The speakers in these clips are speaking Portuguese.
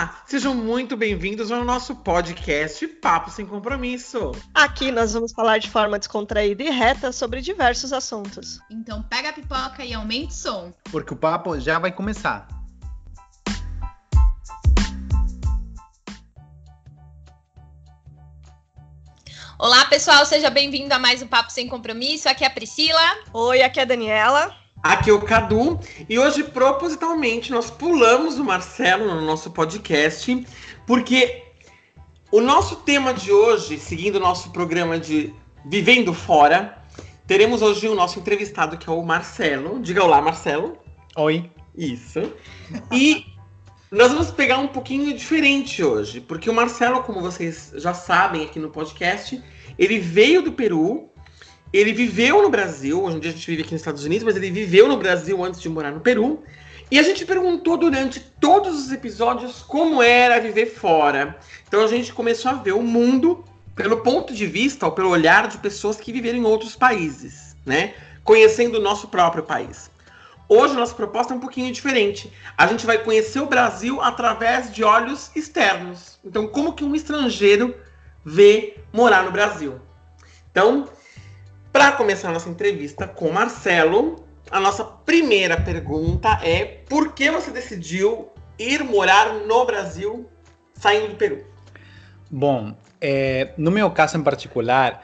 Olá, sejam muito bem-vindos ao nosso podcast Papo Sem Compromisso. Aqui nós vamos falar de forma descontraída e reta sobre diversos assuntos. Então pega a pipoca e aumente o som. Porque o papo já vai começar. Olá, pessoal, seja bem-vindo a mais um Papo Sem Compromisso. Aqui é a Priscila. Oi, aqui é a Daniela. Aqui é o Cadu e hoje propositalmente nós pulamos o Marcelo no nosso podcast porque o nosso tema de hoje, seguindo o nosso programa de Vivendo Fora, teremos hoje o nosso entrevistado que é o Marcelo. Diga olá, Marcelo. Oi. Isso. E nós vamos pegar um pouquinho diferente hoje, porque o Marcelo, como vocês já sabem aqui no podcast, ele veio do Peru ele viveu no Brasil, hoje em dia a gente vive aqui nos Estados Unidos, mas ele viveu no Brasil antes de morar no Peru. E a gente perguntou durante todos os episódios como era viver fora. Então a gente começou a ver o mundo pelo ponto de vista ou pelo olhar de pessoas que viveram em outros países, né? Conhecendo o nosso próprio país. Hoje nossa proposta é um pouquinho diferente. A gente vai conhecer o Brasil através de olhos externos. Então, como que um estrangeiro vê morar no Brasil? Então, para começar nossa entrevista com Marcelo, a nossa primeira pergunta é: por que você decidiu ir morar no Brasil saindo do Peru? Bom, é, no meu caso em particular,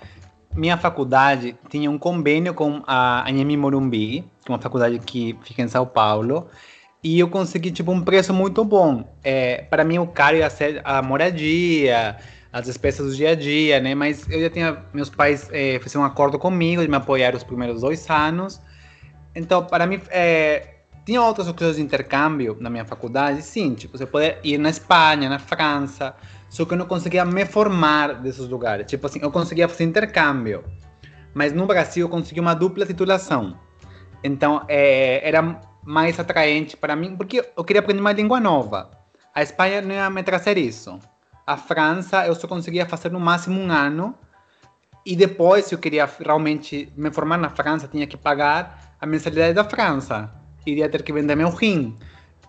minha faculdade tinha um convênio com a Anhemi Morumbi, que é uma faculdade que fica em São Paulo, e eu consegui tipo um preço muito bom. É, para mim, o caro ia ser a moradia, as despesas do dia a dia, né? Mas eu já tinha, meus pais é, fizeram um acordo comigo de me apoiar os primeiros dois anos. Então, para mim, é, tinha outras opções de intercâmbio na minha faculdade, sim, tipo, você poder ir na Espanha, na França, só que eu não conseguia me formar desses lugares. Tipo assim, eu conseguia fazer intercâmbio, mas no Brasil eu consegui uma dupla titulação. Então, é, era mais atraente para mim, porque eu queria aprender uma língua nova. A Espanha não ia me trazer isso. A França eu só conseguia fazer no máximo um ano. E depois, se eu queria realmente me formar na França, tinha que pagar a mensalidade da França. Iria ter que vender meu rim.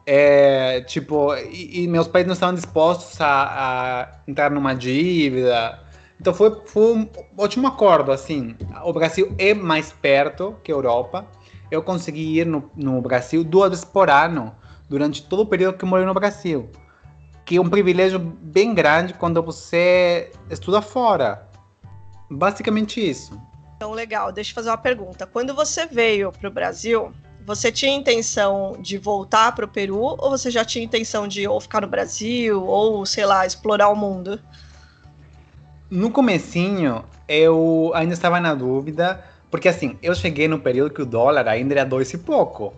É, tipo, e, e, meus pais não estavam dispostos a, a, entrar numa dívida. Então foi, foi um ótimo acordo, assim. O Brasil é mais perto que a Europa. Eu consegui ir no, no Brasil duas vezes por ano, durante todo o período que eu morei no Brasil que é um privilégio bem grande quando você estuda fora. Basicamente isso. Então, legal. Deixa eu fazer uma pergunta. Quando você veio para o Brasil, você tinha intenção de voltar para o Peru ou você já tinha intenção de ou ficar no Brasil ou, sei lá, explorar o mundo? No comecinho, eu ainda estava na dúvida, porque assim, eu cheguei no período que o dólar ainda era dois e pouco.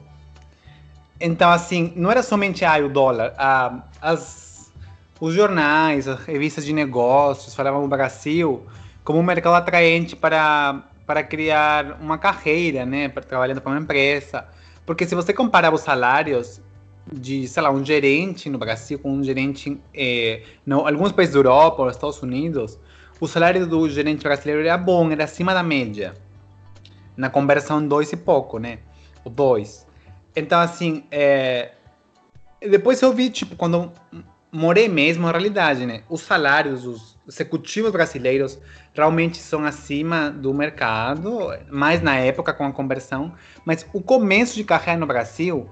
Então, assim, não era somente ah, o dólar. Ah, as os jornais, as revistas de negócios falavam o Brasil como um mercado atraente para, para criar uma carreira, né, trabalhando para uma empresa. Porque se você comparar os salários de, sei lá, um gerente no Brasil com um gerente eh, em alguns países da Europa ou Estados Unidos, o salário do gerente brasileiro era bom, era acima da média. Na conversão, dois e pouco, né? O dois. Então, assim, é... depois eu vi, tipo, quando morei mesmo a realidade, né? Os salários dos executivos brasileiros realmente são acima do mercado, mais na época com a conversão, mas o começo de carreira no Brasil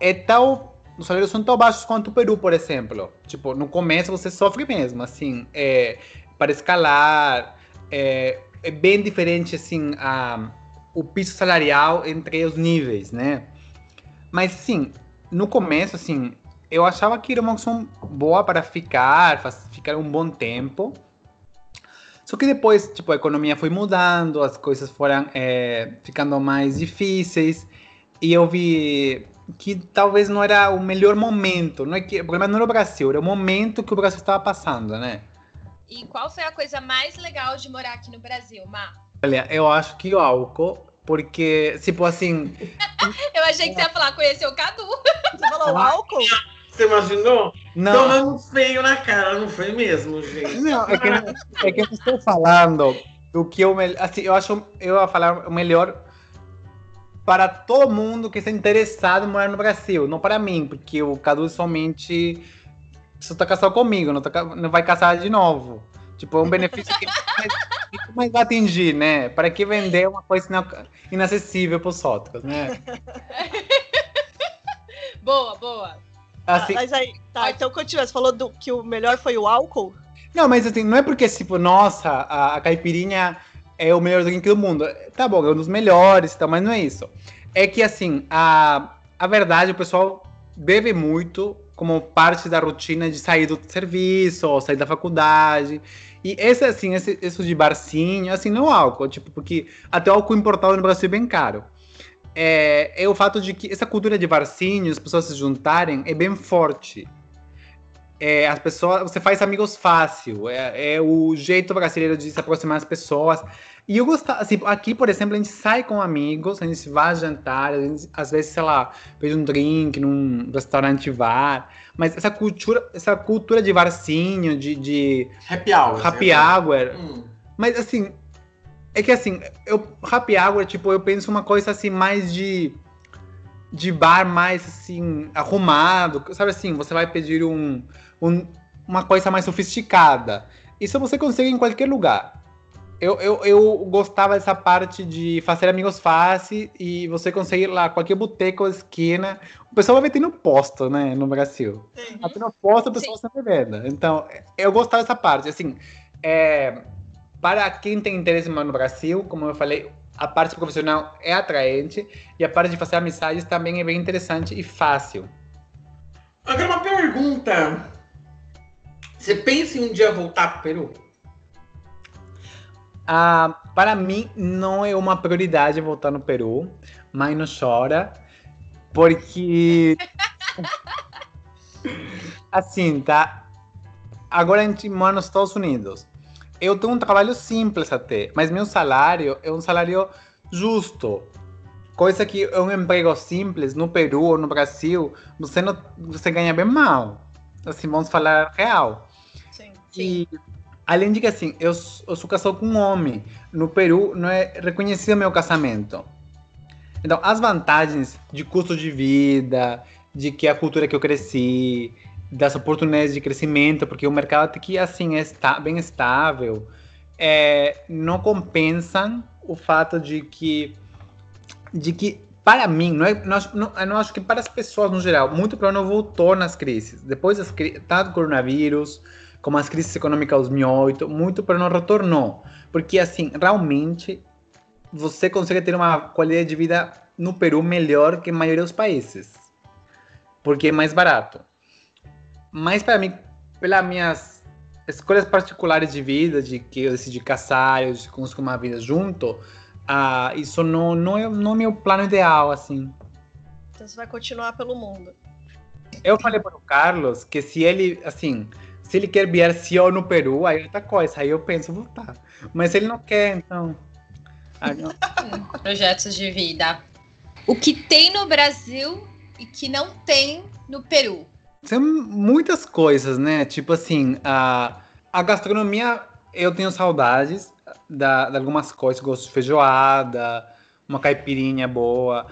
é tal os salários são tão baixos quanto o Peru, por exemplo. Tipo, no começo você sofre mesmo, assim, é, para escalar, é, é, bem diferente, assim, a, o piso salarial entre os níveis, né? Mas, sim, no começo, assim, eu achava que era uma opção boa para ficar, ficar um bom tempo. Só que depois, tipo, a economia foi mudando, as coisas foram é, ficando mais difíceis. E eu vi que talvez não era o melhor momento. Não é que, o problema não era o Brasil, era o momento que o Brasil estava passando, né? E qual foi a coisa mais legal de morar aqui no Brasil, Má? Olha, eu acho que o álcool, porque, tipo assim. eu achei que você ia falar conhecer o Cadu. Você falou álcool? Você imaginou? Não. Tomando feio na cara, não foi mesmo, gente? Não, é que, é que eu estou falando do que eu, assim, eu acho, eu ia falar o melhor para todo mundo que está interessado em morar no Brasil, não para mim, porque o Cadu somente você tá casado comigo, não, tá, não vai casar de novo. Tipo, é um benefício que mais, vai atingir, né? Para que vender uma coisa inacessível para os sóticos, né? boa, boa. Assim, mas aí, tá, então continua. Você falou do, que o melhor foi o álcool? Não, mas assim, não é porque, tipo, nossa, a, a caipirinha é o melhor drink do mundo. Tá bom, é um dos melhores, tá, mas não é isso. É que, assim, a, a verdade, o pessoal bebe muito como parte da rotina de sair do serviço, ou sair da faculdade. E esse, assim, esse, isso de barcinho, assim, não é álcool, tipo, porque até o álcool importado no Brasil é bem caro. É, é o fato de que essa cultura de barcinho, as pessoas se juntarem, é bem forte. É, as pessoas, você faz amigos fácil, é, é, o jeito brasileiro de se aproximar das pessoas. E eu gosto, assim, aqui, por exemplo, a gente sai com amigos, a gente vai jantar, a gente, às vezes, sei lá, pede um drink num restaurante bar, mas essa cultura, essa cultura de barcinho, de, de happy hour, happy hour, hum. mas assim, é que assim, eu happy hour, tipo, eu penso uma coisa assim mais de de bar mais assim arrumado, sabe assim, você vai pedir um um, uma coisa mais sofisticada. Isso você consegue em qualquer lugar. Eu, eu, eu gostava dessa parte de fazer amigos fácil e você consegue lá, qualquer boteco, esquina. O pessoal vai no posto, né, no Brasil. Uhum. Até no posto, o pessoal está bebendo. Então, eu gostava dessa parte. Assim, é, para quem tem interesse no Brasil, como eu falei, a parte profissional é atraente e a parte de fazer amizades também é bem interessante e fácil. Agora, uma pergunta você pensa em um dia voltar para o Peru? Ah, para mim, não é uma prioridade voltar no Peru. Mas não chora, porque. assim, tá? Agora a gente mora nos Estados Unidos. Eu tenho um trabalho simples até, mas meu salário é um salário justo. Coisa que é um emprego simples no Peru ou no Brasil, você, não, você ganha bem mal. Assim, vamos falar real. E além de que assim, eu, eu sou casado com um homem. No Peru não é reconhecido meu casamento. Então, as vantagens de custo de vida, de que a cultura que eu cresci, das oportunidades de crescimento, porque o mercado aqui assim é está, bem estável, é, não compensam o fato de que de que para mim, não é, não, eu não acho que para as pessoas no geral, muito para não voltou nas crises. Depois das tanto coronavírus, como as crises econômicas de 2008, muito para não retornou. Porque, assim, realmente, você consegue ter uma qualidade de vida no Peru melhor que a maioria dos países. Porque é mais barato. Mas, para mim, pelas minhas escolhas particulares de vida, de que eu decidi casar, eu decidi construir uma vida junto, uh, isso não, não, é, não é meu plano ideal, assim. Então você vai continuar pelo mundo. Eu falei para o Carlos que se ele, assim, se ele quer vir se ou no Peru, aí é outra coisa. Aí eu penso voltar. Mas ele não quer, então. Não. Projetos de vida. O que tem no Brasil e que não tem no Peru? Tem muitas coisas, né? Tipo assim, a, a gastronomia, eu tenho saudades da, de algumas coisas. Gosto de feijoada, uma caipirinha boa.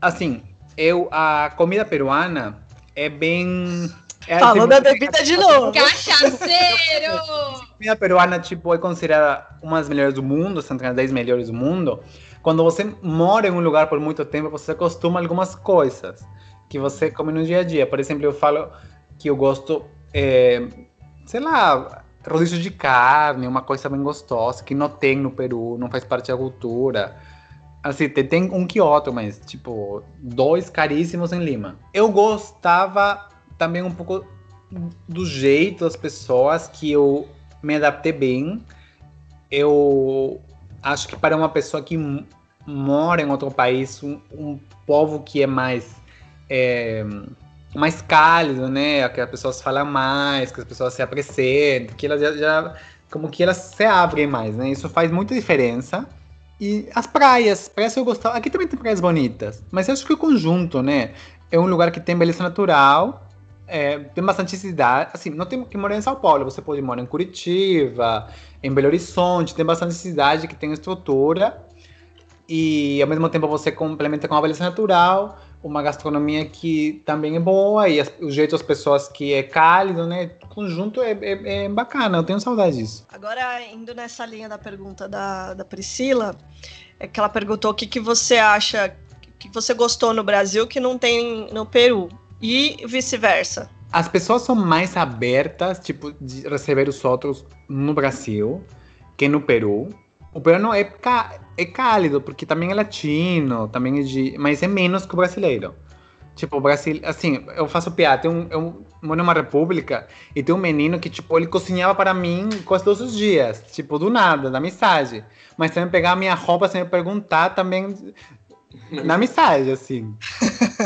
Assim, eu a comida peruana é bem é, Falou da bebida de novo. Cachaceiro! A comida peruana, tipo, é considerada uma das melhores do mundo, entre as 10 melhores do mundo. Quando você mora em um lugar por muito tempo, você acostuma a algumas coisas que você come no dia a dia. Por exemplo, eu falo que eu gosto, é, sei lá, rodízio de carne, uma coisa bem gostosa, que não tem no Peru, não faz parte da cultura. Assim, tem um outro, mas, tipo, dois caríssimos em Lima. Eu gostava também um pouco do jeito das pessoas que eu me adaptei bem. Eu acho que para uma pessoa que mora em outro país, um, um povo que é mais é, mais cálido, né? Que as pessoas falam mais, que as pessoas se apresentam, que elas já, já, como que elas se abrem mais, né? Isso faz muita diferença. E as praias, praias eu gostava. Aqui também tem praias bonitas, mas eu acho que o conjunto, né? É um lugar que tem beleza natural, é, tem bastante cidade. Assim, não tem que morar em São Paulo, você pode morar em Curitiba, em Belo Horizonte, tem bastante cidade que tem estrutura. E ao mesmo tempo você complementa com a beleza natural, uma gastronomia que também é boa e as, o jeito das pessoas que é cálido, né? Conjunto é, é, é, bacana, eu tenho saudade disso. Agora, indo nessa linha da pergunta da, da Priscila, é que ela perguntou o que, que você acha, que você gostou no Brasil que não tem no Peru e vice-versa. As pessoas são mais abertas, tipo, de receber os outros no Brasil que no Peru. O peruano é, é cálido, porque também é latino, também é de. Mas é menos que o brasileiro. Tipo, o Brasil, assim, eu faço piada. Tem um, eu moro numa república e tem um menino que, tipo, ele cozinhava para mim quase todos os dias. Tipo, do nada, da mensagem. Mas também pegar a minha roupa sem me perguntar também na mensagem, assim.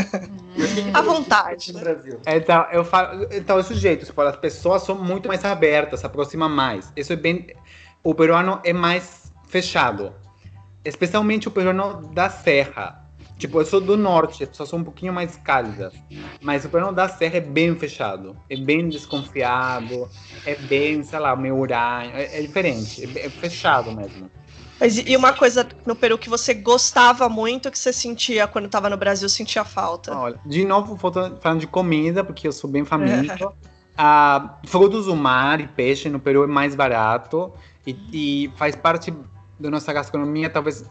à vontade. No Brasil. Então, eu falo. Então, esse jeito, tipo, as pessoas são muito mais abertas, se aproximam mais. Isso é bem. O peruano é mais fechado. Especialmente o peruano da serra. Tipo, eu sou do norte, as pessoas são um pouquinho mais cálidas. Mas o peruano da serra é bem fechado. É bem desconfiado. É bem, sei lá, meio uranho. É, é diferente. É, é fechado mesmo. Mas e uma coisa no Peru que você gostava muito, que você sentia quando estava no Brasil, sentia falta? Olha, de novo, falando de comida, porque eu sou bem faminto. ah, frutos do mar e peixe no Peru é mais barato e, e faz parte da nossa gastronomia, talvez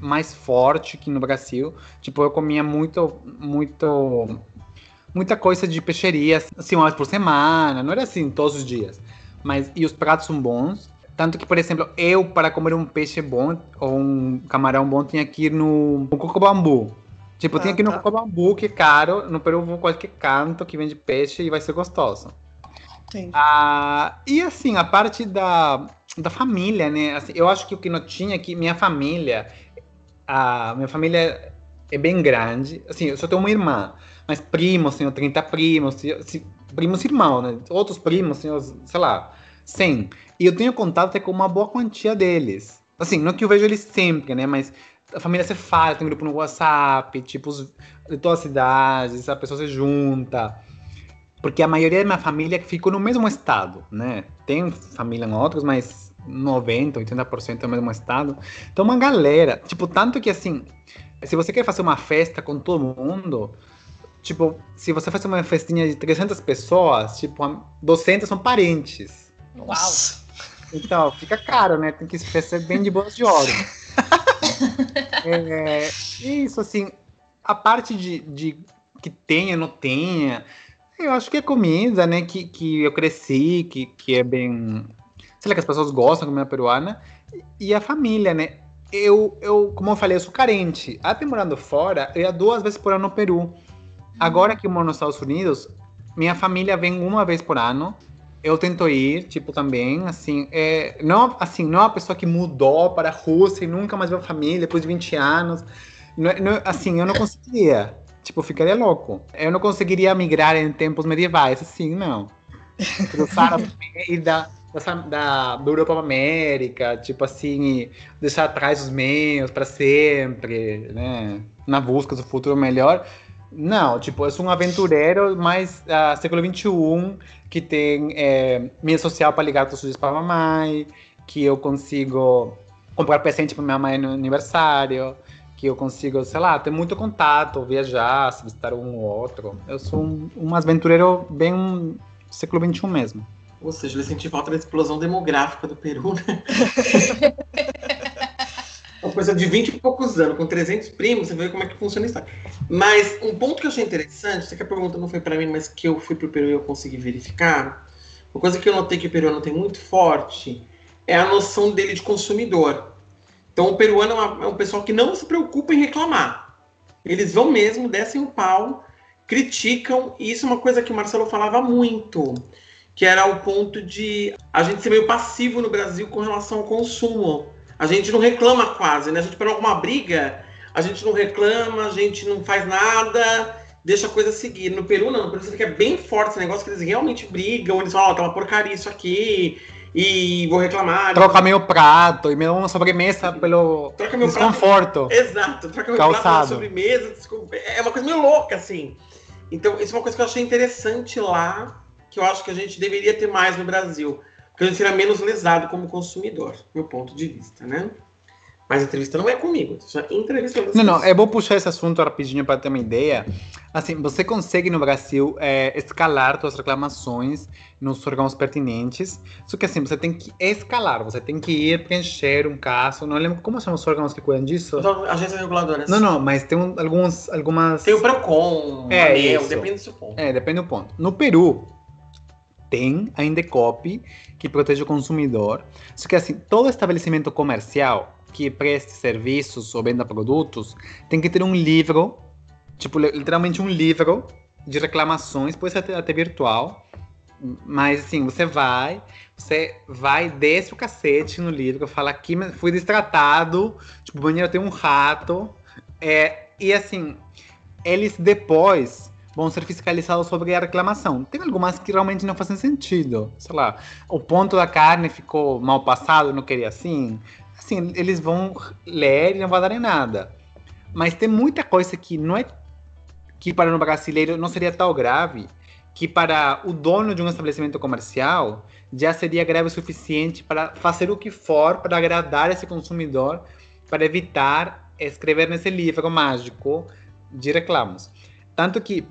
mais forte que no Brasil. Tipo, eu comia muito, muito, muita coisa de peixeria, assim, uma vez por semana. Não era assim todos os dias. Mas, e os pratos são bons. Tanto que, por exemplo, eu, para comer um peixe bom ou um camarão bom, tinha que ir no, no Cocobambu. Tipo, ah, tinha que ir no tá. Cocobambu, que é caro. No Peru, vou qualquer canto que vende peixe e vai ser gostoso. Sim. Ah, e assim, a parte da, da família, né? Assim, eu acho que o que não tinha aqui, minha família, a minha família é bem grande. Assim, eu só tenho uma irmã, mas primos, tenho 30 primos, primos irmãos, né? Outros primos, tenho, sei lá, 100. E eu tenho contato com uma boa quantia deles. Assim, não que eu vejo eles sempre, né? Mas a família se fala, tem um grupo no WhatsApp, tipo, de todas as cidades, a pessoa se junta. Porque a maioria da minha família fica no mesmo estado, né? Tem família em outros, mas 90, 80% é no mesmo estado. Então, uma galera. Tipo, tanto que assim, se você quer fazer uma festa com todo mundo, tipo, se você faz uma festinha de 300 pessoas, tipo, 200 são parentes. Uau! Então, fica caro, né? Tem que ser bem de boas de ouro. é, isso, assim, a parte de, de que tenha, não tenha, eu acho que é comida, né? Que, que eu cresci, que, que é bem. Sei lá, que as pessoas gostam de comida peruana. E a família, né? Eu, eu, como eu falei, eu sou carente. Até morando fora, eu ia duas vezes por ano no Peru. Agora que eu moro nos Estados Unidos, minha família vem uma vez por ano eu tento ir, tipo, também, assim, é, não, assim, não é uma pessoa que mudou para a Rússia e nunca mais viu a família depois de 20 anos. Não, não, assim, eu não conseguiria. Tipo, ficaria louco. Eu não conseguiria migrar em tempos medievais, assim, não. Cruzar e da, da, da, Europa para América, tipo assim, deixar atrás os meus para sempre, né? Na busca do futuro melhor. Não, tipo, eu sou um aventureiro mais uh, século XXI, que tem é, mídia social para ligar com os filhos para mamãe, que eu consigo comprar presente para minha mãe no aniversário, que eu consigo, sei lá, ter muito contato, viajar, visitar um ou outro. Eu sou um, um aventureiro bem século XXI mesmo. Ou seja, ele sentiu falta da explosão demográfica do Peru, né? uma coisa de 20 e poucos anos, com 300 primos, você vê como é que funciona isso. Mas um ponto que eu achei interessante, sei que a pergunta não foi para mim, mas que eu fui para o Peru e eu consegui verificar, uma coisa que eu notei que o peruano tem muito forte é a noção dele de consumidor. Então o peruano é, uma, é um pessoal que não se preocupa em reclamar. Eles vão mesmo, descem o pau, criticam, e isso é uma coisa que o Marcelo falava muito, que era o ponto de a gente ser meio passivo no Brasil com relação ao consumo. A gente não reclama quase, né? A gente, para alguma briga, a gente não reclama, a gente não faz nada, deixa a coisa seguir. No Peru, não. No Peru, você que é bem forte esse negócio, que eles realmente brigam, eles falam, ó, oh, tá uma porcaria isso aqui, e vou reclamar. Troca meu prato e me dá uma sobremesa pelo troca meu desconforto. Prato. Exato, troca meu Calçado. prato pela sobremesa. É uma coisa meio louca, assim. Então, isso é uma coisa que eu achei interessante lá, que eu acho que a gente deveria ter mais no Brasil porque a gente seria menos lesado como consumidor, meu ponto de vista, né? Mas a entrevista não é comigo, só entrevistando as Não, não, eu vou puxar esse assunto rapidinho para ter uma ideia. Assim, você consegue no Brasil é, escalar suas reclamações nos órgãos pertinentes. Só que assim, você tem que escalar, você tem que ir preencher um caso. Não lembro como são os órgãos que cuidam disso. Então, Agências reguladoras. Não, não, mas tem um- alguns, algumas. Tem o Procon, É, o ANEL, depende do seu ponto. É, depende do ponto. No Peru, tem a Indecop, que protege o consumidor. Só que assim, todo estabelecimento comercial que preste serviços ou venda produtos tem que ter um livro, tipo, li- literalmente um livro de reclamações, pode ser até, até virtual. Mas assim, você vai, você vai, desce o cacete no livro, fala aqui fui destratado, tipo, banheiro tem um rato. É, e assim, eles depois vão ser fiscalizados sobre a reclamação. Tem algumas que realmente não fazem sentido. Sei lá, o ponto da carne ficou mal passado, não queria assim. Assim, eles vão ler e não vai dar em nada. Mas tem muita coisa que não é que para um brasileiro não seria tão grave que para o dono de um estabelecimento comercial já seria grave o suficiente para fazer o que for para agradar esse consumidor, para evitar escrever nesse livro mágico de reclamos. Tanto que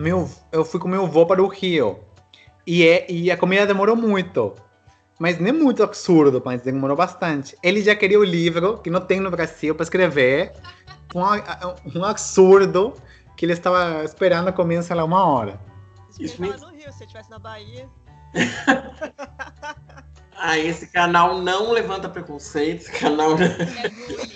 meu, eu fui com meu avô para o Rio e, é, e a comida demorou muito. Mas nem muito absurdo, mas demorou bastante. Ele já queria o livro, que não tem no Brasil, para escrever. Um, um absurdo que ele estava esperando comer, sei lá, uma hora. Isso me- no Rio, se estivesse na Bahia. Ah, esse canal não levanta preconceito, esse canal É bullying.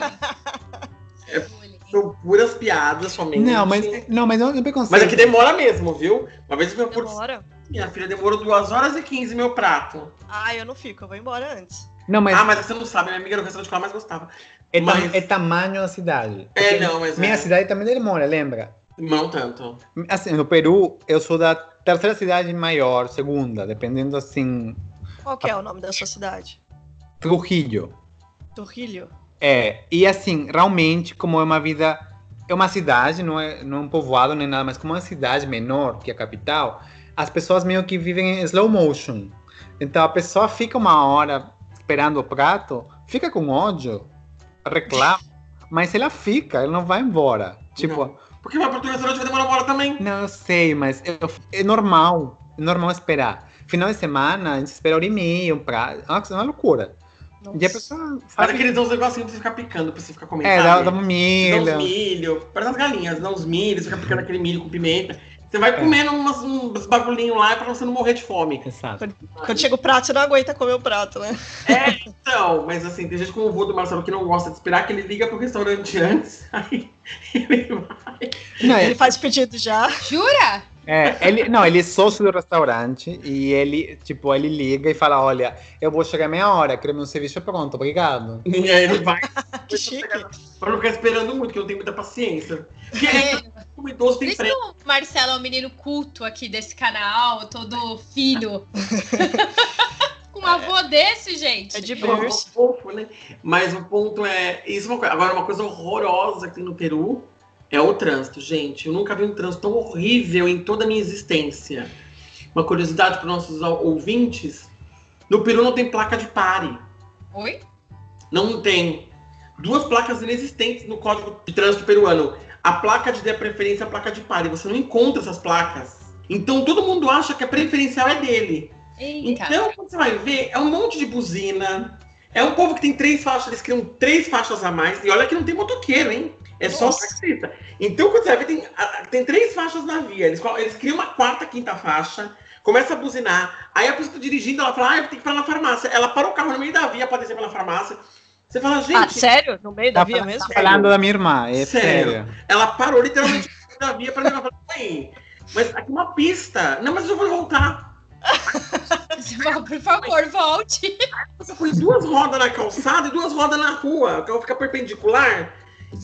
É bullying. São puras piadas somente. Não, mas, não, mas não é preconceito. Mas aqui demora mesmo, viu? Uma vez eu fui por Demora. minha filha demorou 2 horas e 15 meu prato. Ah, eu não fico, eu vou embora antes. Não, mas, Ah, mas você não sabe, minha amiga era o restaurante que ela mais gostava. é, mas- é tamanho da cidade. É, não, mas Minha é. cidade também demora, lembra? Não tanto. Assim, no Peru, eu sou da terceira cidade maior, segunda, dependendo assim, Qual que é o nome da sua cidade? Trujillo. Trujillo? É, e assim, realmente, como é uma vida. É uma cidade, não é, não é um povoado nem nada, mas como é uma cidade menor que a capital, as pessoas meio que vivem em slow motion. Então a pessoa fica uma hora esperando o prato, fica com ódio, reclama, mas ela fica, ela não vai embora. Tipo, Não. Porque vai pro teu restaurante vai demorar uma hora também. não, eu sei, mas eu- é normal. É normal esperar. Final de semana, a gente espera hora e meia, um prato. É uma- é uma loucura. E a pessoa Mas sabe. aqueles uns negocinhos pra você ficar picando, pra você ficar comendo. É, dá, dá um Dá uns milho. milho, parece as galinhas, dá uns milhos, você fica picando aquele milho com pimenta. Você vai comendo umas, uns bagulhinhos lá pra você não morrer de fome. Exato. Quando chega o prato, você não aguenta comer o prato, né? É, então, mas assim, tem gente como o vô do Marcelo que não gosta de esperar, que ele liga pro restaurante antes, aí ele vai. Não, é, Ele faz pedido já. Jura? É, ele, não, ele é sócio do restaurante e ele, tipo, ele liga e fala, olha, eu vou chegar meia hora, quero meu serviço pronto, obrigado. E aí ele vai Que chique. pra não ficar esperando muito, que eu não tenho muita paciência. Porque É, o idoso Por tem isso pressa. que o Marcelo é um menino culto aqui desse canal, todo filho. Um avô desse, gente. É de É um berço. fofo, né? Mas o ponto é. Isso é uma coisa. Agora, uma coisa horrorosa que tem no Peru é o trânsito, gente. Eu nunca vi um trânsito tão horrível em toda a minha existência. Uma curiosidade para nossos ou- ouvintes: no Peru não tem placa de pare. Oi? Não tem. Duas placas inexistentes no código de trânsito peruano. A placa de dê preferência e a placa de pare. Você não encontra essas placas. Então todo mundo acha que a preferencial é dele. Eita. Então, quando você vai ver, é um monte de buzina. É um povo que tem três faixas, eles criam três faixas a mais. E olha que não tem motoqueiro, hein? É só Nossa. taxista. Então, quando você vai ver, tem, tem três faixas na via. Eles, eles criam uma quarta, quinta faixa, começa a buzinar. Aí a pessoa tá dirigindo, ela fala, ah, eu tenho que ir pra na farmácia. Ela para o carro no meio da via pra descer pela farmácia. Você fala, gente, Ah, sério? No meio da Tá, via mesmo? tá falando da minha irmã, é Sério. sério. ela parou literalmente no meio da via pra levar. Mãe, mas aqui é uma pista. Não, mas eu vou voltar. Por favor, volte. Você põe duas rodas na calçada e duas rodas na rua, o carro fica perpendicular,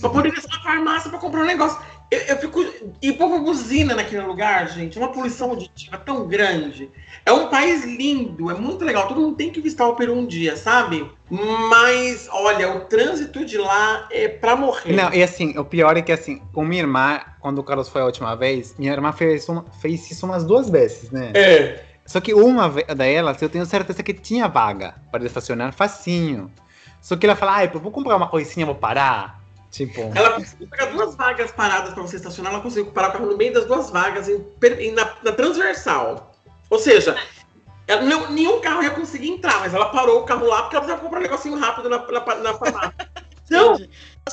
pra poder descer na farmácia pra comprar um negócio. Eu, eu fico. E povo buzina naquele lugar, gente. É uma poluição auditiva tão grande. É um país lindo, é muito legal. Todo mundo tem que visitar o Peru um dia, sabe? Mas, olha, o trânsito de lá é pra morrer. Não, e assim, o pior é que assim, com minha irmã, quando o Carlos foi a última vez, minha irmã fez, uma, fez isso umas duas vezes, né? É. Só que uma delas, eu tenho certeza que tinha vaga para estacionar facinho. Só que ela fala, ai, eu vou comprar uma coisinha, vou parar. Tipo. Ela conseguiu pegar duas vagas paradas para você estacionar, ela conseguiu parar o carro no meio das duas vagas, em, em, na, na, transversal. Ou seja, ela, não, nenhum carro ia conseguir entrar, mas ela parou o carro lá porque ela precisava comprar um negocinho rápido na, na, na farmácia. Então,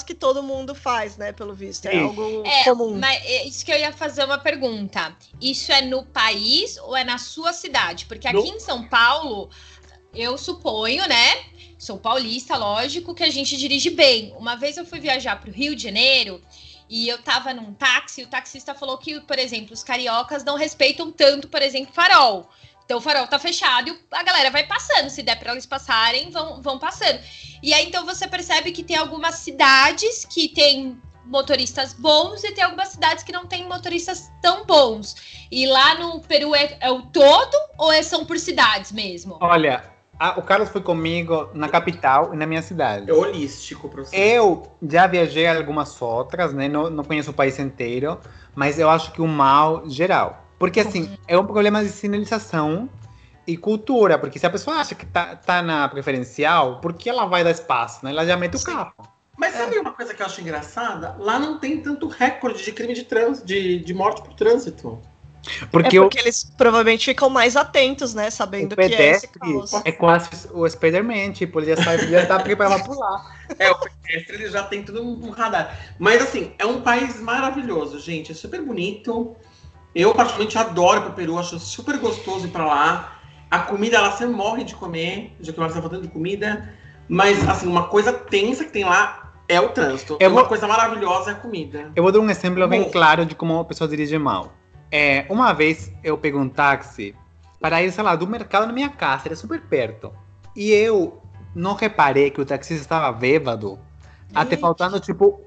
que todo mundo faz, né, pelo visto. É algo é, comum. Mas é isso que eu ia fazer uma pergunta. Isso é no país ou é na sua cidade? Porque aqui no... em São Paulo, eu suponho, né? Sou paulista, lógico, que a gente dirige bem. Uma vez eu fui viajar para o Rio de Janeiro e eu tava num táxi, e o taxista falou que, por exemplo, os cariocas não respeitam tanto, por exemplo, farol. Então o farol tá fechado e a galera vai passando. Se der para eles passarem, vão, vão passando. E aí então você percebe que tem algumas cidades que tem motoristas bons e tem algumas cidades que não tem motoristas tão bons. E lá no Peru é, é o todo ou é, são por cidades mesmo? Olha, a, o Carlos foi comigo na capital e na minha cidade. É holístico o processo. Eu já viajei algumas outras, né? Não, não conheço o país inteiro, mas eu acho que o mal geral. Porque, assim, é um problema de sinalização e cultura. Porque se a pessoa acha que tá, tá na preferencial, por que ela vai dar espaço, né? Ela já mete o carro. Mas sabe é. uma coisa que eu acho engraçada? Lá não tem tanto recorde de crime de, trans, de, de morte por trânsito. Porque, é porque eles provavelmente ficam mais atentos, né? Sabendo que é esse caos. É quase o Spider-Man, tipo, ele já, sabe, já tá preparado pra pular. É, o pedestre ele já tem tudo um radar. Mas assim, é um país maravilhoso, gente. É super bonito. Eu, particularmente, adoro para o Peru, acho super gostoso ir para lá. A comida lá, você morre de comer, já que nós estamos falando de comida. Mas, assim, uma coisa tensa que tem lá é o trânsito. Eu uma vou... coisa maravilhosa é a comida. Eu vou dar um exemplo bem claro de como a pessoa dirige mal. É, uma vez eu peguei um táxi para ir, sei lá, do mercado na minha casa, era super perto. E eu não reparei que o taxista estava bêbado, até faltando, tipo,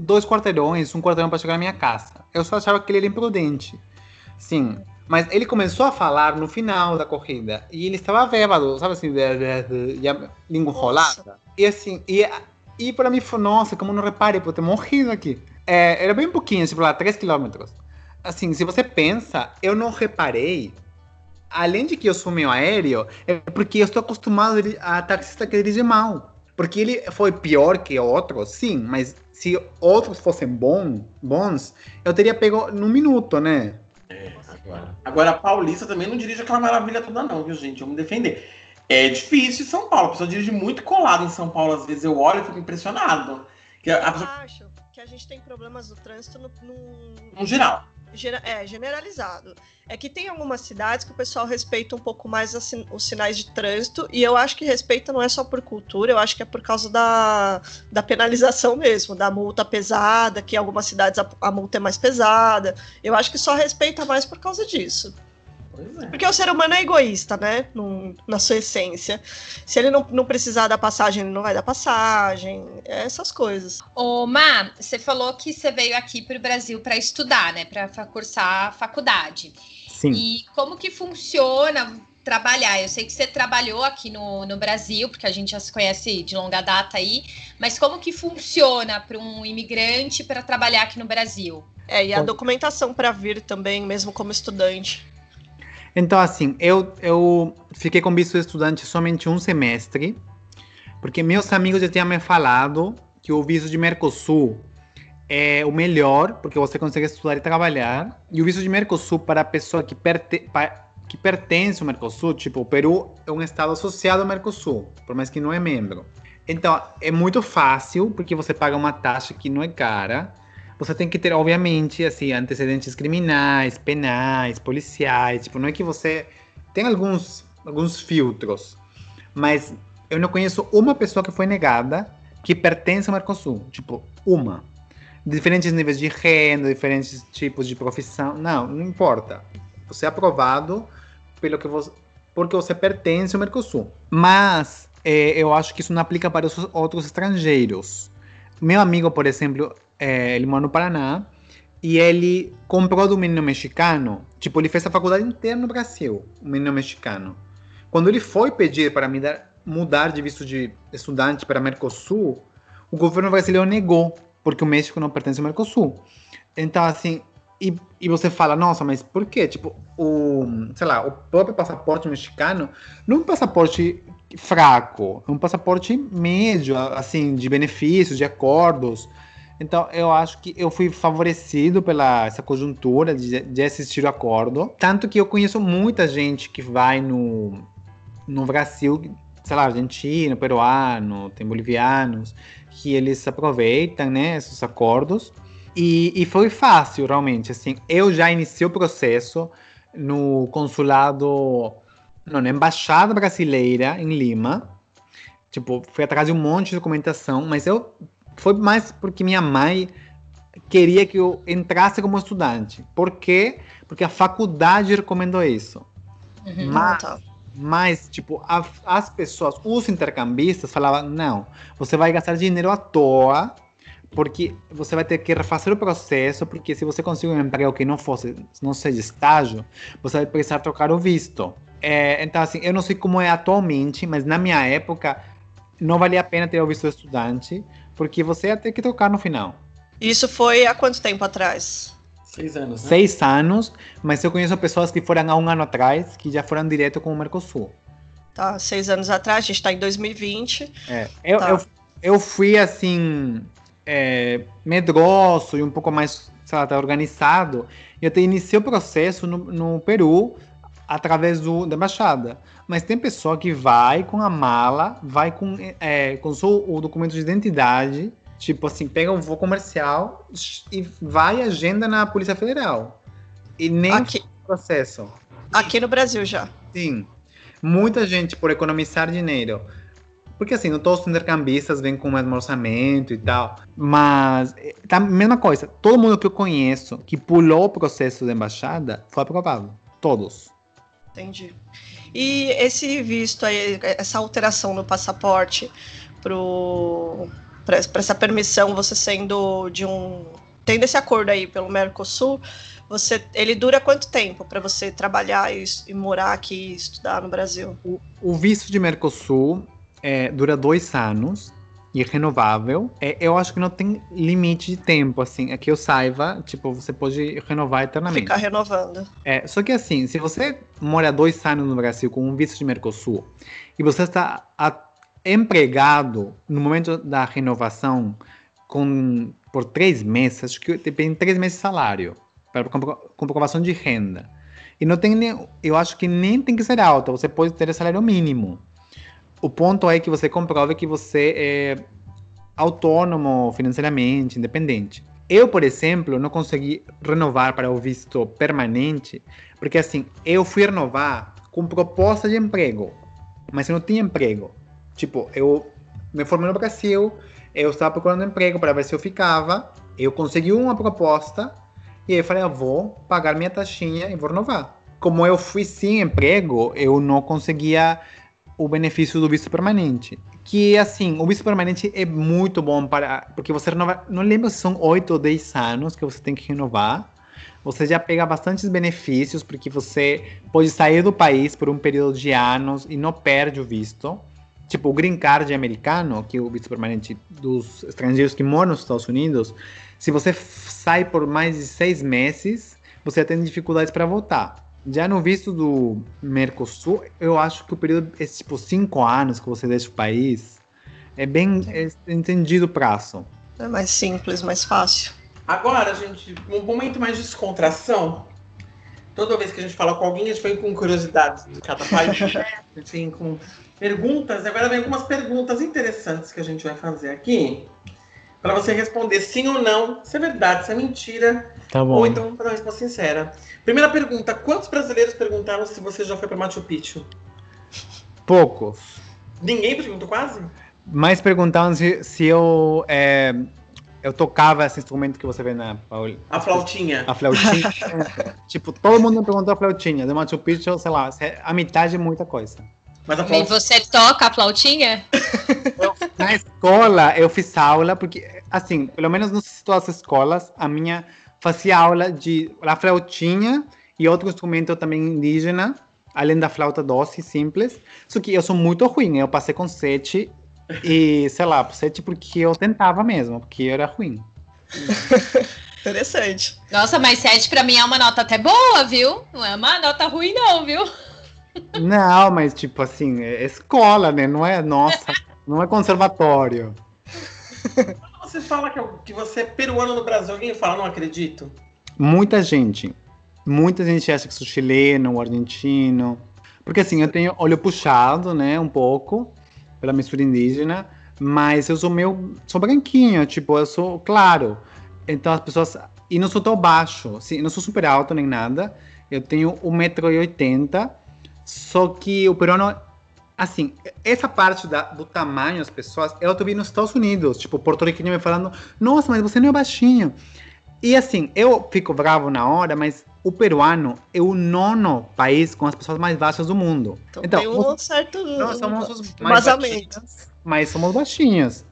dois quarteirões, um quarteirão para chegar na minha casa. Eu só achava que ele era imprudente. Sim. Mas ele começou a falar no final da corrida. E ele estava bêbado, sabe assim, de, de, de, de língua enrolada. E assim, e, e para mim foi, nossa, como não reparei, por ter morrido aqui. É, era bem pouquinho, tipo lá, 3 quilômetros. Assim, se você pensa, eu não reparei. Além de que eu sou meio aéreo, é porque eu estou acostumado a taxista que dirige mal. Porque ele foi pior que outros, sim, mas se outros fossem bom, bons, eu teria pego num minuto, né? É, agora. Agora, a Paulista também não dirige aquela maravilha toda, não, viu, gente? Vamos defender. É difícil em São Paulo. A pessoa dirige muito colado em São Paulo. Às vezes eu olho e fico impressionado. Que a pessoa... Eu acho que a gente tem problemas do trânsito no, no... no geral é, generalizado. É que tem algumas cidades que o pessoal respeita um pouco mais assim, os sinais de trânsito, e eu acho que respeita não é só por cultura, eu acho que é por causa da, da penalização mesmo, da multa pesada, que em algumas cidades a, a multa é mais pesada. Eu acho que só respeita mais por causa disso. É. Porque o ser humano é egoísta, né? No, na sua essência. Se ele não, não precisar da passagem, ele não vai dar passagem. É essas coisas. Ô, Má, você falou que você veio aqui para o Brasil para estudar, né? Para cursar a faculdade. Sim. E como que funciona trabalhar? Eu sei que você trabalhou aqui no, no Brasil, porque a gente já se conhece de longa data aí, mas como que funciona para um imigrante para trabalhar aqui no Brasil? É, e a documentação para vir também, mesmo como estudante. Então, assim, eu, eu fiquei com visto estudante somente um semestre, porque meus amigos já tinham me falado que o visto de Mercosul é o melhor, porque você consegue estudar e trabalhar. E o visto de Mercosul para a pessoa que, perte, que pertence ao Mercosul, tipo, o Peru é um estado associado ao Mercosul, por mais que não é membro. Então, é muito fácil, porque você paga uma taxa que não é cara você tem que ter, obviamente, assim, antecedentes criminais, penais, policiais. Tipo, não é que você. Tem alguns, alguns filtros, mas eu não conheço uma pessoa que foi negada que pertence ao Mercosul. Tipo, uma. Diferentes níveis de renda, diferentes tipos de profissão. Não, não importa. Você é aprovado pelo que você, porque você pertence ao Mercosul. Mas é, eu acho que isso não aplica para os outros estrangeiros. Meu amigo, por exemplo, é, ele mora no Paraná, e ele comprou do menino mexicano, tipo, ele fez a faculdade inteira no Brasil, o menino mexicano. Quando ele foi pedir para mudar, mudar de visto de estudante para Mercosul, o governo brasileiro negou, porque o México não pertence ao Mercosul. Então, assim, e, e você fala, nossa, mas por quê? Tipo, o, sei lá, o próprio passaporte mexicano não é um passaporte fraco, é um passaporte médio, assim, de benefícios, de acordos. Então, eu acho que eu fui favorecido pela essa conjuntura de, de assistir o acordo. Tanto que eu conheço muita gente que vai no, no Brasil, sei lá, argentino, peruano, tem bolivianos, que eles aproveitam, né, esses acordos. E, e foi fácil, realmente, assim. Eu já iniciei o processo no consulado, não, na embaixada brasileira em Lima. Tipo, fui atrás de um monte de documentação, mas eu foi mais porque minha mãe queria que eu entrasse como estudante. Por quê? Porque a faculdade recomendou isso. Uhum, mas, tá. mas, tipo, a, as pessoas, os intercambistas falavam, não, você vai gastar dinheiro à toa, porque você vai ter que refazer o processo, porque se você conseguir um emprego que não fosse, não seja estágio, você vai precisar trocar o visto. É, então, assim, eu não sei como é atualmente, mas na minha época não valia a pena ter o visto estudante, porque você ia ter que tocar no final. Isso foi há quanto tempo atrás? Seis anos, né? Seis anos, mas eu conheço pessoas que foram há um ano atrás, que já foram direto com o Mercosul. Tá, seis anos atrás, a gente está em 2020. É, eu, tá. eu, eu fui assim, é, medroso e um pouco mais, sei lá, organizado. Eu até iniciei o processo no, no Peru através do, da embaixada. Mas tem pessoa que vai com a mala, vai com, é, com o, o documento de identidade, tipo assim, pega um voo comercial e vai agenda na Polícia Federal. E nem Aqui. processo. Aqui no Brasil já. Sim. Muita gente, por economizar dinheiro, porque assim, não todos os intercambistas vêm com o mesmo orçamento e tal. Mas, tá a mesma coisa. Todo mundo que eu conheço que pulou o processo de embaixada foi aprovado. Todos. Entendi. E esse visto aí, essa alteração no passaporte para essa permissão, você sendo de um. Tendo esse acordo aí pelo Mercosul, você, ele dura quanto tempo para você trabalhar e, e, morar aqui e estudar no Brasil? O, o visto de Mercosul é, dura dois anos e renovável. É, eu acho que não tem limite de tempo, assim. É que eu saiba, tipo, você pode renovar eternamente. Ficar renovando. É, só que assim, se você mora dois anos no Brasil com um visto de Mercosul e você está a, empregado no momento da renovação com, por três meses, acho que tem três meses de salário, para comprovação de renda. E não tem nem, eu acho que nem tem que ser alta, você pode ter salário mínimo o ponto é que você comprove que você é autônomo financeiramente, independente. Eu, por exemplo, não consegui renovar para o visto permanente, porque assim, eu fui renovar com proposta de emprego, mas eu não tinha emprego. Tipo, eu me formei no Brasil, eu estava procurando emprego para ver se eu ficava, eu consegui uma proposta, e aí eu falei, eu vou pagar minha taxinha e vou renovar. Como eu fui sem emprego, eu não conseguia o benefício do visto permanente. Que, assim, o visto permanente é muito bom para. Porque você renova. Não lembro se são 8 ou 10 anos que você tem que renovar. Você já pega bastantes benefícios, porque você pode sair do país por um período de anos e não perde o visto. Tipo, o green card americano, que é o visto permanente dos estrangeiros que moram nos Estados Unidos, se você sai por mais de seis meses, você tem dificuldades para voltar. Já no visto do Mercosul, eu acho que o período é tipo cinco anos que você deixa o país. É bem é entendido o prazo. É mais simples, mais fácil. Agora, gente, um momento mais de descontração. Toda vez que a gente fala com alguém, a gente vem com curiosidades de cada país, né? a gente vem com perguntas. Agora vem algumas perguntas interessantes que a gente vai fazer aqui. Para você responder sim ou não, se é verdade, se é mentira. Tá bom. Ou então para uma resposta sincera. Primeira pergunta: quantos brasileiros perguntaram se você já foi para Machu Picchu? Poucos. Ninguém perguntou quase? Mais perguntaram se, se eu é, eu tocava esse instrumento que você vê na. A flautinha. A flautinha. tipo, todo mundo perguntou a flautinha. De Machu Picchu, sei lá, a metade é muita coisa. Mas a flautinha... E você toca a flautinha? Eu, na escola, eu fiz aula, porque, assim, pelo menos nas todas as escolas, a minha fazia aula de a flautinha e outro instrumento também indígena, além da flauta doce, simples. Só que eu sou muito ruim, eu passei com sete e, sei lá, sete porque eu tentava mesmo, porque eu era ruim. Interessante. Nossa, mas sete para mim é uma nota até boa, viu? Não é uma nota ruim não, viu? Não, mas tipo assim, é escola, né? Não é nossa, não é conservatório. Quando você fala que, que você é peruano no Brasil, alguém fala, não acredito? Muita gente. Muita gente acha que sou chileno ou argentino. Porque assim, eu tenho olho puxado, né? Um pouco, pela mistura indígena. Mas eu sou meio. Sou branquinho, tipo, eu sou claro. Então as pessoas. E não sou tão baixo, assim, não sou super alto nem nada. Eu tenho 1,80m. Só que o peruano. Assim, essa parte da, do tamanho das pessoas, eu tô vendo nos Estados Unidos. Tipo, porto-riquenho me falando: Nossa, mas você não é baixinho. E assim, eu fico bravo na hora, mas o peruano é o nono país com as pessoas mais baixas do mundo. Então, tem um certo nós somos os mais baixinhos, mas somos baixinhos.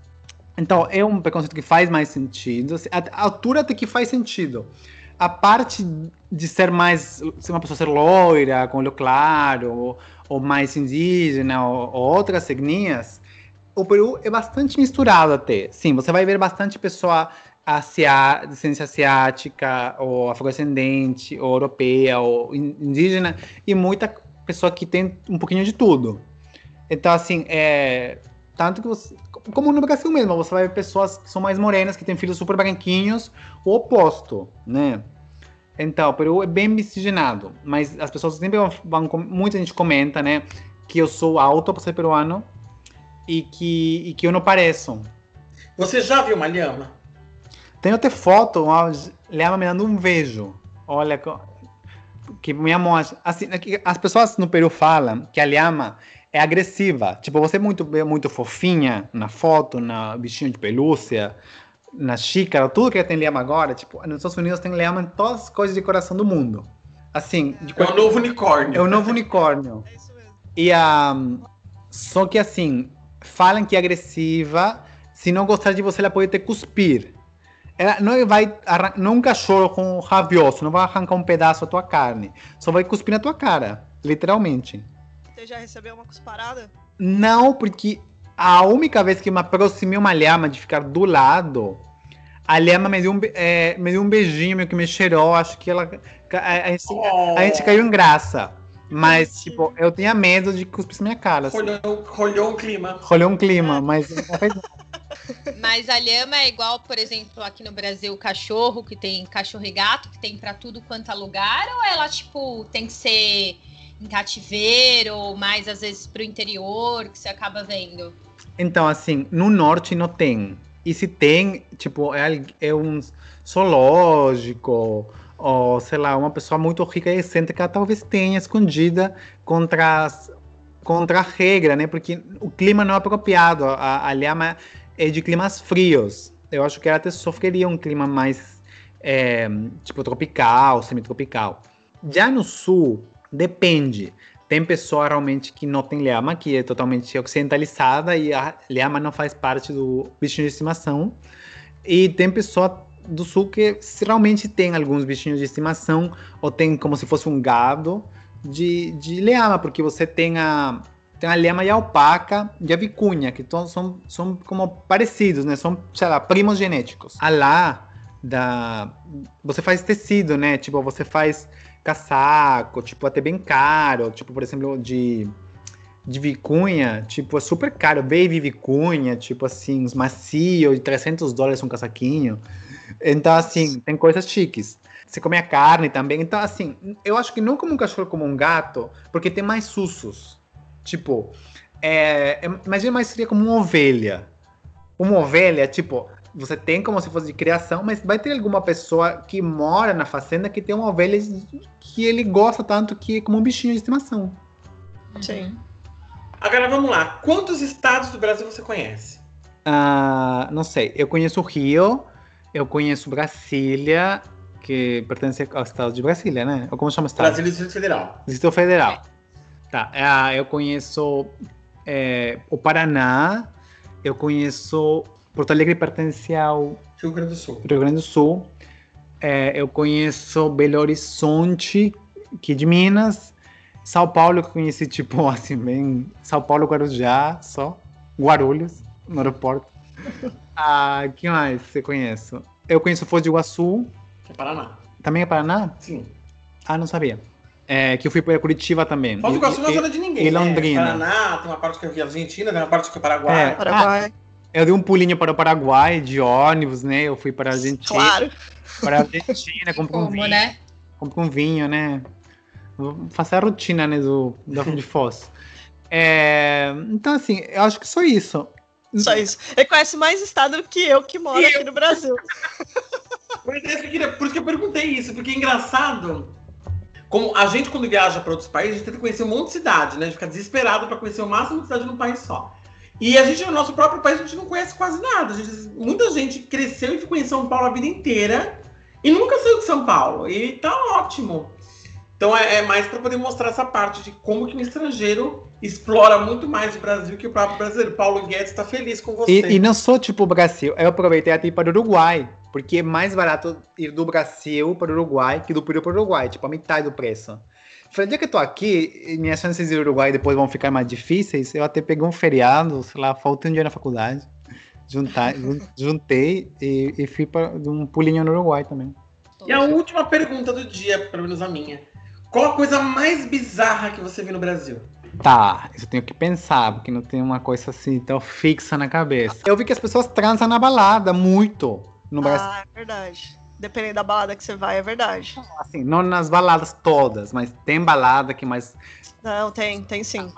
Então, é um preconceito que faz mais sentido. Assim, A altura até que faz sentido. A parte de ser mais. ser uma pessoa ser loira, com olho claro, ou, ou mais indígena, ou, ou outras etnias, o Peru é bastante misturado até. Sim, você vai ver bastante pessoa asiá, descendência asiática, ou afrodescendente, ou europeia, ou in- indígena, e muita pessoa que tem um pouquinho de tudo. Então, assim, é. Tanto que você. Como no Brasil mesmo, você vai ver pessoas que são mais morenas, que têm filhos super branquinhos, o oposto, né? Então, o Peru é bem miscigenado, mas as pessoas sempre vão, vão muita gente comenta, né, que eu sou alto para ser peruano e que, e que eu não pareço. Você já viu uma lhama? Tenho até foto, uma lhama me dando um beijo. Olha, que minha mãe, assim, é as pessoas no Peru falam que a lhama é agressiva. Tipo, você é muito, é muito fofinha na foto, na bichinho de pelúcia, na xícara, tudo que tem lhama agora. Tipo, nos Estados Unidos tem lhama em todas as coisas de decoração do mundo. Assim, de É o novo unicórnio. é o novo unicórnio. É isso mesmo. E a. só que assim, falam que é agressiva. Se não gostar de você, ela pode te cuspir. Ela não vai arran- não um cachorro com rabioso, não vai arrancar um pedaço da tua carne. Só vai cuspir na tua cara, literalmente. Você já recebeu uma cusparada? Não, porque a única vez que me aproximei uma lhama de ficar do lado, a lhama me deu um, é, me deu um beijinho, meio que me cheirou. Acho que ela. A, a gente, a gente caiu em graça. Mas, tipo, eu tinha medo de cuspir na minha cara. Assim. Rolhou, rolhou um clima. Rolou um clima, mas não fez nada. Mas a lhama é igual, por exemplo, aqui no Brasil, o cachorro, que tem cachorro e gato, que tem pra tudo quanto é lugar, ou ela, tipo, tem que ser em cativeiro, ou mais às vezes pro interior, que você acaba vendo? Então, assim, no norte não tem. E se tem, tipo, é, é um zoológico, ou sei lá, uma pessoa muito rica e excêntrica talvez tenha escondida contra, as- contra a regra, né? Porque o clima não é apropriado. A, a lhama é de climas frios. Eu acho que ela até sofreria um clima mais, é, tipo, tropical, semitropical. Já no sul, depende. Tem pessoa realmente que não tem lhama, que é totalmente ocidentalizada e a lhama não faz parte do bichinho de estimação. E tem pessoa do sul que realmente tem alguns bichinhos de estimação, ou tem como se fosse um gado de, de lhama, porque você tem a, tem a lhama e a alpaca e a vicunha, que tão- são, são como parecidos, né? São, sei lá, primos genéticos. A lá, da, você faz tecido, né? Tipo, você faz casaco, tipo, até bem caro, tipo, por exemplo, de, de vicunha, tipo, é super caro, baby vicunha, tipo assim, uns macios, de 300 dólares um casaquinho. Então, assim, tem coisas chiques. Você come a carne também. Então, assim, eu acho que não como um cachorro, como um gato, porque tem mais sussos. Tipo, é, é- imagina mais seria como uma ovelha. Uma ovelha, tipo, você tem como se fosse de criação, mas vai ter alguma pessoa que mora na fazenda que tem uma ovelha que ele gosta tanto que é como um bichinho de estimação. Sim. Agora vamos lá. Quantos estados do Brasil você conhece? Ah, não sei, eu conheço o Rio, eu conheço Brasília, que pertence ao estado de Brasília, né? Ou como chama o estado? Brasil e Distrito Federal. Distrito Federal. Tá, ah, eu conheço é, o Paraná, eu conheço Porto Alegre pertence ao Rio Grande do Sul. Rio Grande do Sul. É, eu conheço Belo Horizonte, que é de Minas. São Paulo, que eu conheci, tipo, assim, bem. São Paulo, Guarujá, só. Guarulhos, no aeroporto. Ah, que mais você conhece? Eu conheço Foz do Iguaçu. É Paraná. Também é Paraná? Sim. Ah, não sabia. É, que eu fui para Curitiba também. Foz do Iguaçu não é E- zona de ninguém. e né? Londrina. Paraná, tem uma parte que é Argentina, tem uma parte que é Paraguai. É. Paraguai. Eu dei um pulinho para o Paraguai de ônibus, né? Eu fui para a Argentina. Claro. Para a Argentina, comprei um Como, vinho. né? Comprei um vinho, né? Vou fazer a rotina, né? Do, da de Foz. É, então, assim, eu acho que só isso. Só isso. Ele conhece mais estado do que eu que moro E aqui no Brasil. É isso que eu queria, por isso que eu perguntei isso, porque é engraçado. Como a gente, quando viaja para outros países, a gente tenta conhecer um monte de cidade, né? A gente fica desesperado para conhecer o máximo de cidade num país só. E a gente, no nosso próprio país, a gente não conhece quase nada. Gente- muita gente cresceu e ficou em São Paulo a vida inteira e nunca saiu de São Paulo. E tá ótimo. Então é, é mais para poder mostrar essa parte de como que um estrangeiro explora muito mais o Brasil que o próprio brasileiro. Paulo Guedes está feliz com você. E, e não só, tipo, o Brasil. Eu aproveitei até para o Uruguai. Porque é mais barato ir do Brasil para o Uruguai que do Peru para o Uruguai. Tipo, a metade do preço. Falei, já que eu tô aqui, e minhas chances de ir ao Uruguai depois vão ficar mais difíceis, eu até peguei um feriado, sei lá, falta um dia na faculdade. Juntar, jun- juntei e, e fui para um pulinho no Uruguai também. E a última pergunta do dia, pelo menos a minha. Qual a coisa mais bizarra que você viu no Brasil? Tá, isso eu tenho que pensar, porque não tem uma coisa assim tão fixa na cabeça. Eu vi que as pessoas transam na balada muito no Brasil. Ah, é verdade. Dependendo da balada que você vai, é verdade. Assim, não nas baladas todas, mas tem balada que mais Não, tem, tem sim.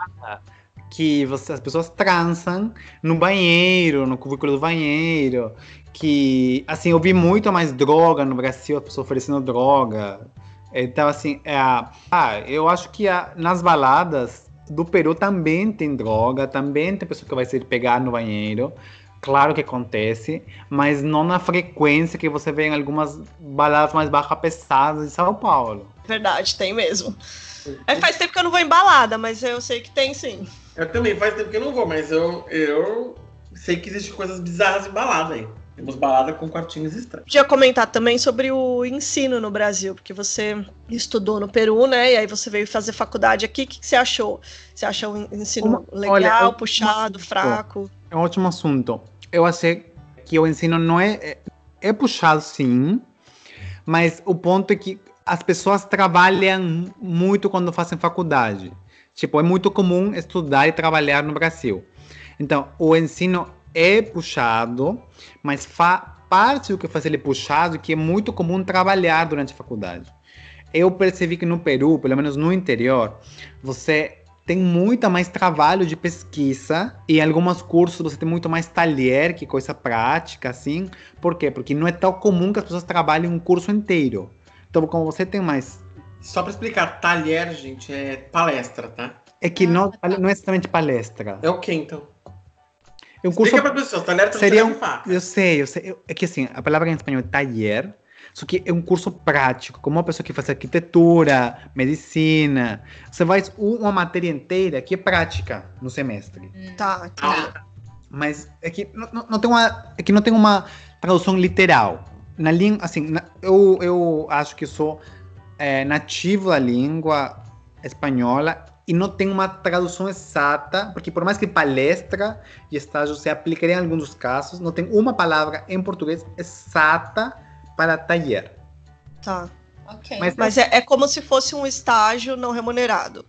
que você, as pessoas transam no banheiro, no cubículo do banheiro, que assim, eu vi muito mais droga no Brasil, as pessoas oferecendo droga. Então, assim, é, ah, eu acho que ah, nas baladas do Peru também tem droga, também tem pessoa que vai se pegar no banheiro. Claro que acontece, mas não na frequência que você vê em algumas baladas mais barra pesadas de São Paulo. Verdade, tem mesmo. É, faz tempo que eu não vou em balada, mas eu sei que tem sim. Eu também, faz tempo que eu não vou, mas eu, eu sei que existem coisas bizarras em balada aí. Temos balada com quartinhos estranhos. Podia comentar também sobre o ensino no Brasil, porque você estudou no Peru, né? E aí você veio fazer faculdade aqui. O que, que você achou? Você achou o ensino Uma- legal, olha, eu- puxado, fraco? É um ótimo assunto. Eu achei que o ensino não é, é, é puxado, sim, mas o ponto é que as pessoas trabalham muito quando fazem faculdade. Tipo, é muito comum estudar e trabalhar no Brasil. Então, o ensino é puxado, mas parte do que faz ele puxado que é muito comum trabalhar durante a faculdade. Eu percebi que no Peru, pelo menos no interior, você tem muito mais trabalho de pesquisa e em alguns cursos você tem muito mais talher, que coisa prática, assim. Por quê? Porque não é tão comum que as pessoas trabalhem um curso inteiro. Então, como você tem mais. Só pra explicar, talher, gente, é palestra, tá? É que Ah, não, tá. não é exatamente palestra. É o que então? É um curso. Explica pra pessoas, talher pra Seria você um-. Eu sei, eu sei. É que assim, a palavra em espanhol é taller, só que é um curso prático, como uma pessoa que faz arquitetura, medicina. Você faz uma matéria inteira que é prática no semestre. Tá, Ah, Mas é que não, não- não tem uma, é que não tem uma tradução literal. Na língua, assim, na- eu, eu acho que sou é, nativo da língua espanhola e não tem uma tradução exata, porque por mais que palestra e estágio se aplicaria em alguns dos casos, não tem uma palavra em português exata para taller. tá. Ok. Mas- Mas é, é como se fosse um estágio não remunerado.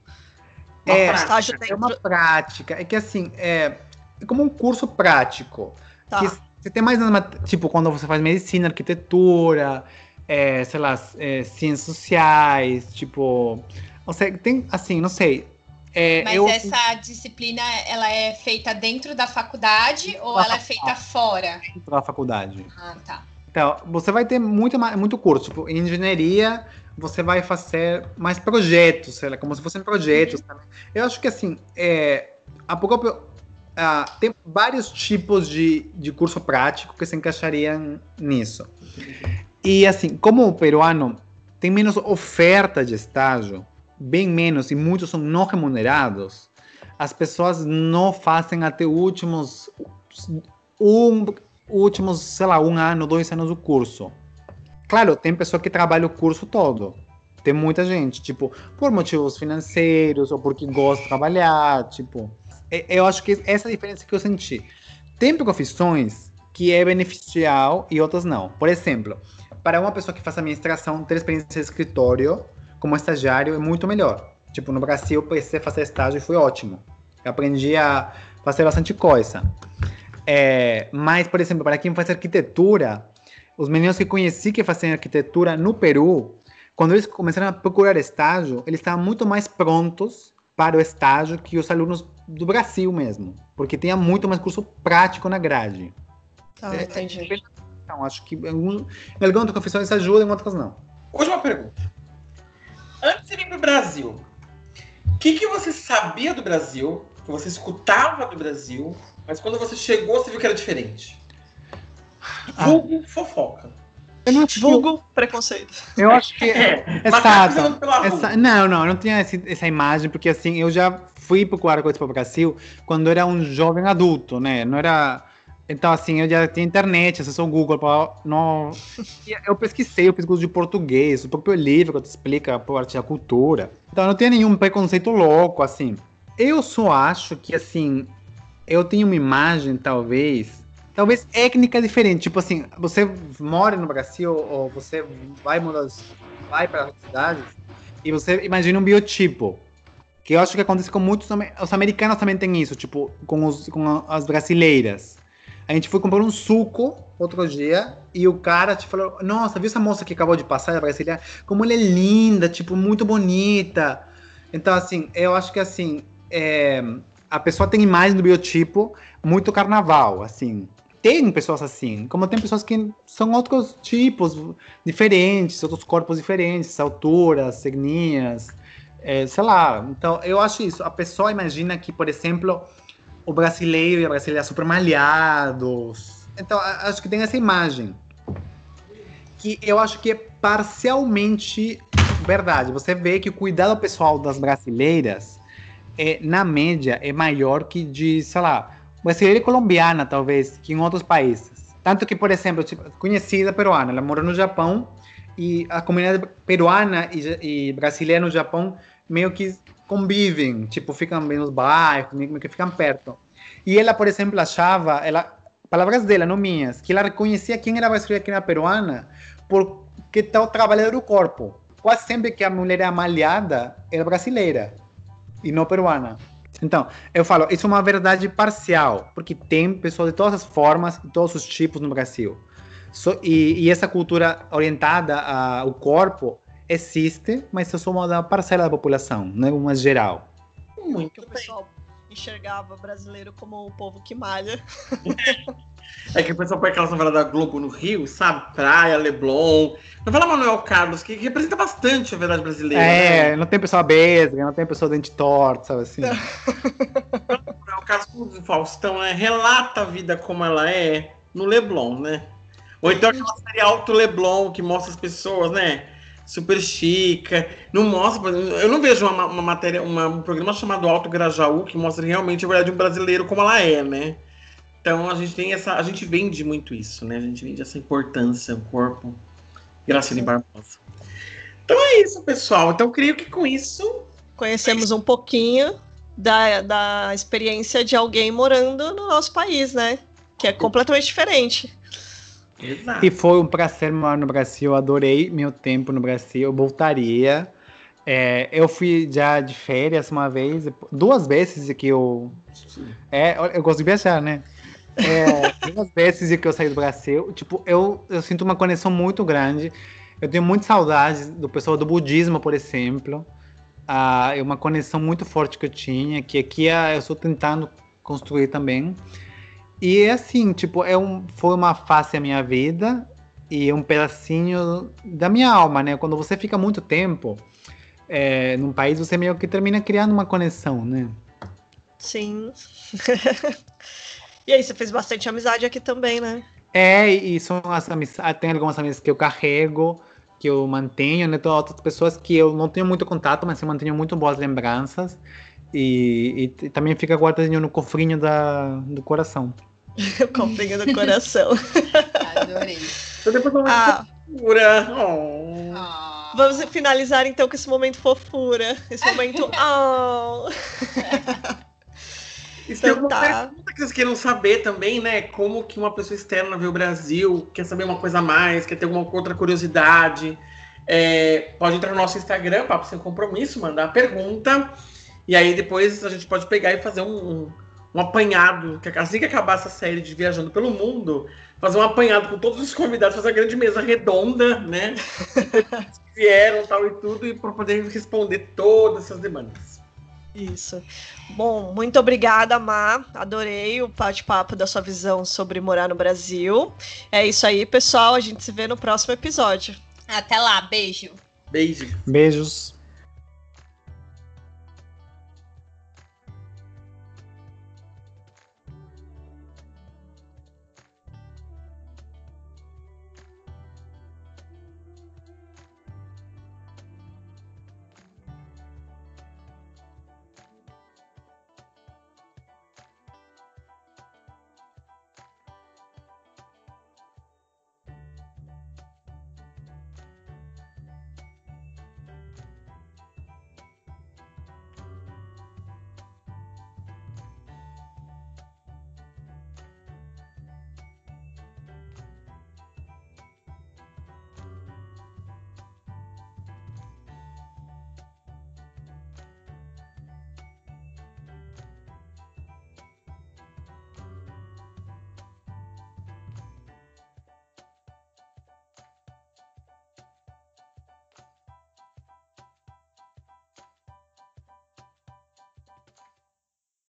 uma É, prática. estágio É uma dentro. prática, é que assim, é, é como um curso prático. Tá. que você tem mais uma, tipo quando você faz medicina, arquitetura, é, sei lá, é, ciências sociais, tipo, você tem assim, não sei. É, Mas eu, essa disciplina, ela é feita dentro da faculdade ou ela é feita fora? da faculdade. Ah, tá. Então, você vai ter muito, muito curso. Tipo, em engenharia, você vai fazer mais projetos, sei lá, como se fossem projetos também. Eu acho que, assim, é, a ah, tem vários tipos de, de curso prático que se encaixariam nisso. E, assim, como o peruano tem menos oferta de estágio, bem menos, e muitos são não remunerados, as pessoas não fazem até últimos um, últimos, sei lá, um ano, dois anos do curso. Claro, tem pessoa que trabalha o curso todo. Tem muita gente, tipo, por motivos financeiros ou porque gosta de trabalhar, tipo. Eu acho que essa é a diferença que eu senti. Tem profissões que é beneficial e outras não. Por exemplo, para uma pessoa que faz administração, ter experiência de escritório como estagiário é muito melhor. Tipo, no Brasil eu precisei fazer estágio e foi ótimo. Eu aprendi a fazer bastante coisa. É, mas, por exemplo, para quem faz arquitetura, os meninos que conheci que faziam arquitetura no Peru, quando eles começaram a procurar estágio, eles estavam muito mais prontos para o estágio que os alunos do Brasil mesmo, porque tinha muito mais curso prático na grade. Ah, é, entendi. Então, acho que em, algum, em algumas confissões isso ajuda, em outras não. Última pergunta. Antes de vir para o Brasil, o que, que você sabia do Brasil, que você escutava do Brasil, mas quando você chegou, você viu que era diferente? Ah. Vulgo fofoca. Eu não que- Vulgo preconceito. Eu acho que É, Exato. macaco pela rua. Essa- não, não, eu não tinha esse- essa imagem, porque assim, eu já fui procurar coisas para o Brasil quando eu era um jovem adulto, né? Não era. Então, assim, eu já tinha internet, acessou o Google. Pra... Não... Eu pesquisei, eu fiz curso de português, o próprio livro que te explica a parte da cultura. Então, eu não tinha nenhum preconceito louco, assim. Eu só acho que, assim, eu tenho uma imagem, talvez, talvez étnica diferente. Tipo assim, você mora no Brasil ou você vai mudar, vai para as cidades e você imagina um biotipo. Que eu acho que acontece com muitos. Os americanos também têm isso, tipo, com, os, com as brasileiras. A gente foi comprar um suco outro dia e o cara te falou: Nossa, viu essa moça que acabou de passar, a brasileira? Como ela é linda, tipo, muito bonita. Então, assim, eu acho que assim, é, a pessoa tem imagem do biotipo muito carnaval, assim. Tem pessoas assim, como tem pessoas que são outros tipos diferentes, outros corpos diferentes, alturas, etnias, é, sei lá. Então, eu acho isso. A pessoa imagina que, por exemplo, o brasileiro e a brasileira super malhados. Então, acho que tem essa imagem. Que eu acho que é parcialmente verdade. Você vê que o cuidado pessoal das brasileiras, é, na média, é maior que de, sei lá, brasileira e colombiana, talvez, que em outros países. Tanto que, por exemplo, tipo, conhecida peruana, ela morou no Japão e a comunidade peruana e, e brasileira no Japão meio que convivem, tipo, ficam bem nos bairros, meio que ficam perto. E ela, por exemplo, achava, ela, palavras dela, não minhas, que ela reconhecia quem era brasileira e quem era peruana porque está o trabalho do corpo. Quase sempre que a mulher é malhada, era brasileira e não peruana. Então, eu falo, isso é uma verdade parcial, porque tem pessoas de todas as formas, de todos os tipos no Brasil. So- e, e essa cultura orientada ao corpo existe, mas é só uma parcela da população, não é uma geral. Muito bem. Enxergava brasileiro como o povo que malha. É que o pessoal põe aquela novela da Globo no Rio, sabe? Praia, Leblon. Novela Manuel Carlos, que representa bastante a verdade brasileira. É, né? não tem pessoa besga, não tem pessoa dente torto, sabe assim? Manuel Carlos, como o Faustão, né? Relata a vida como ela é no Leblon, né? Ou então aquela série Alto Leblon, que mostra as pessoas, né? Super chica. Não mostra. Eu não vejo uma, uma matéria, uma- um programa chamado Alto Grajaú, que mostra realmente a verdade de um brasileiro como ela é, né? Então a gente tem essa. A gente vende muito isso, né? A gente vende essa importância, o corpo. Graciane Barbosa. Então é isso, pessoal. Então creio que com isso. Conhecemos um pouquinho da, da experiência de alguém morando no nosso país, né? Que é completamente diferente. Exato. E foi um prazer morar no Brasil, adorei meu tempo no Brasil, eu voltaria. É, eu fui já de férias uma vez, duas vezes que eu. É, eu gosto de viajar, né? É, duas vezes que eu saí do Brasil. Tipo, eu, eu sinto uma conexão muito grande. Eu tenho muita saudade do pessoal do budismo, por exemplo. Ah, é uma conexão muito forte que eu tinha, que aqui ah, eu estou tentando construir também. E é assim, tipo, é um, foi uma fase da minha vida e um pedacinho da minha alma, né? Quando você fica muito tempo é, num país, você meio que termina criando uma conexão, né? Sim. e aí, você fez bastante amizade aqui também, né? É, e são as amizades, tem algumas amizades que eu carrego, que eu mantenho, né? Tem outras pessoas que eu não tenho muito contato, mas eu mantenho muito boas lembranças. E, e também fica guardadinho no cofrinho da, do coração. O cofrinho do coração. Adorei. Então depois vamos Ah, Pura. Oh. Ah. vamos finalizar então com esse momento fofura. Esse momento. Oh. E se tem Então alguma tá. pergunta que vocês queiram saber também, né? Como que uma pessoa externa vê o Brasil, quer saber uma coisa a mais, quer ter alguma outra curiosidade, é, pode entrar no nosso Instagram, Papo Sem Compromisso, mandar a pergunta. E aí depois a gente pode pegar e fazer um, um, um apanhado. Que assim que acabar essa série de Viajando pelo Mundo, fazer um apanhado com todos os convidados, fazer uma grande mesa redonda, né? vieram tal e tudo, e para poder responder todas essas demandas. Isso. Bom, muito obrigada, Má. Adorei o bate-papo da sua visão sobre morar no Brasil. É isso aí, pessoal. A gente se vê no próximo episódio. Até lá, beijo. Beijo. Beijos.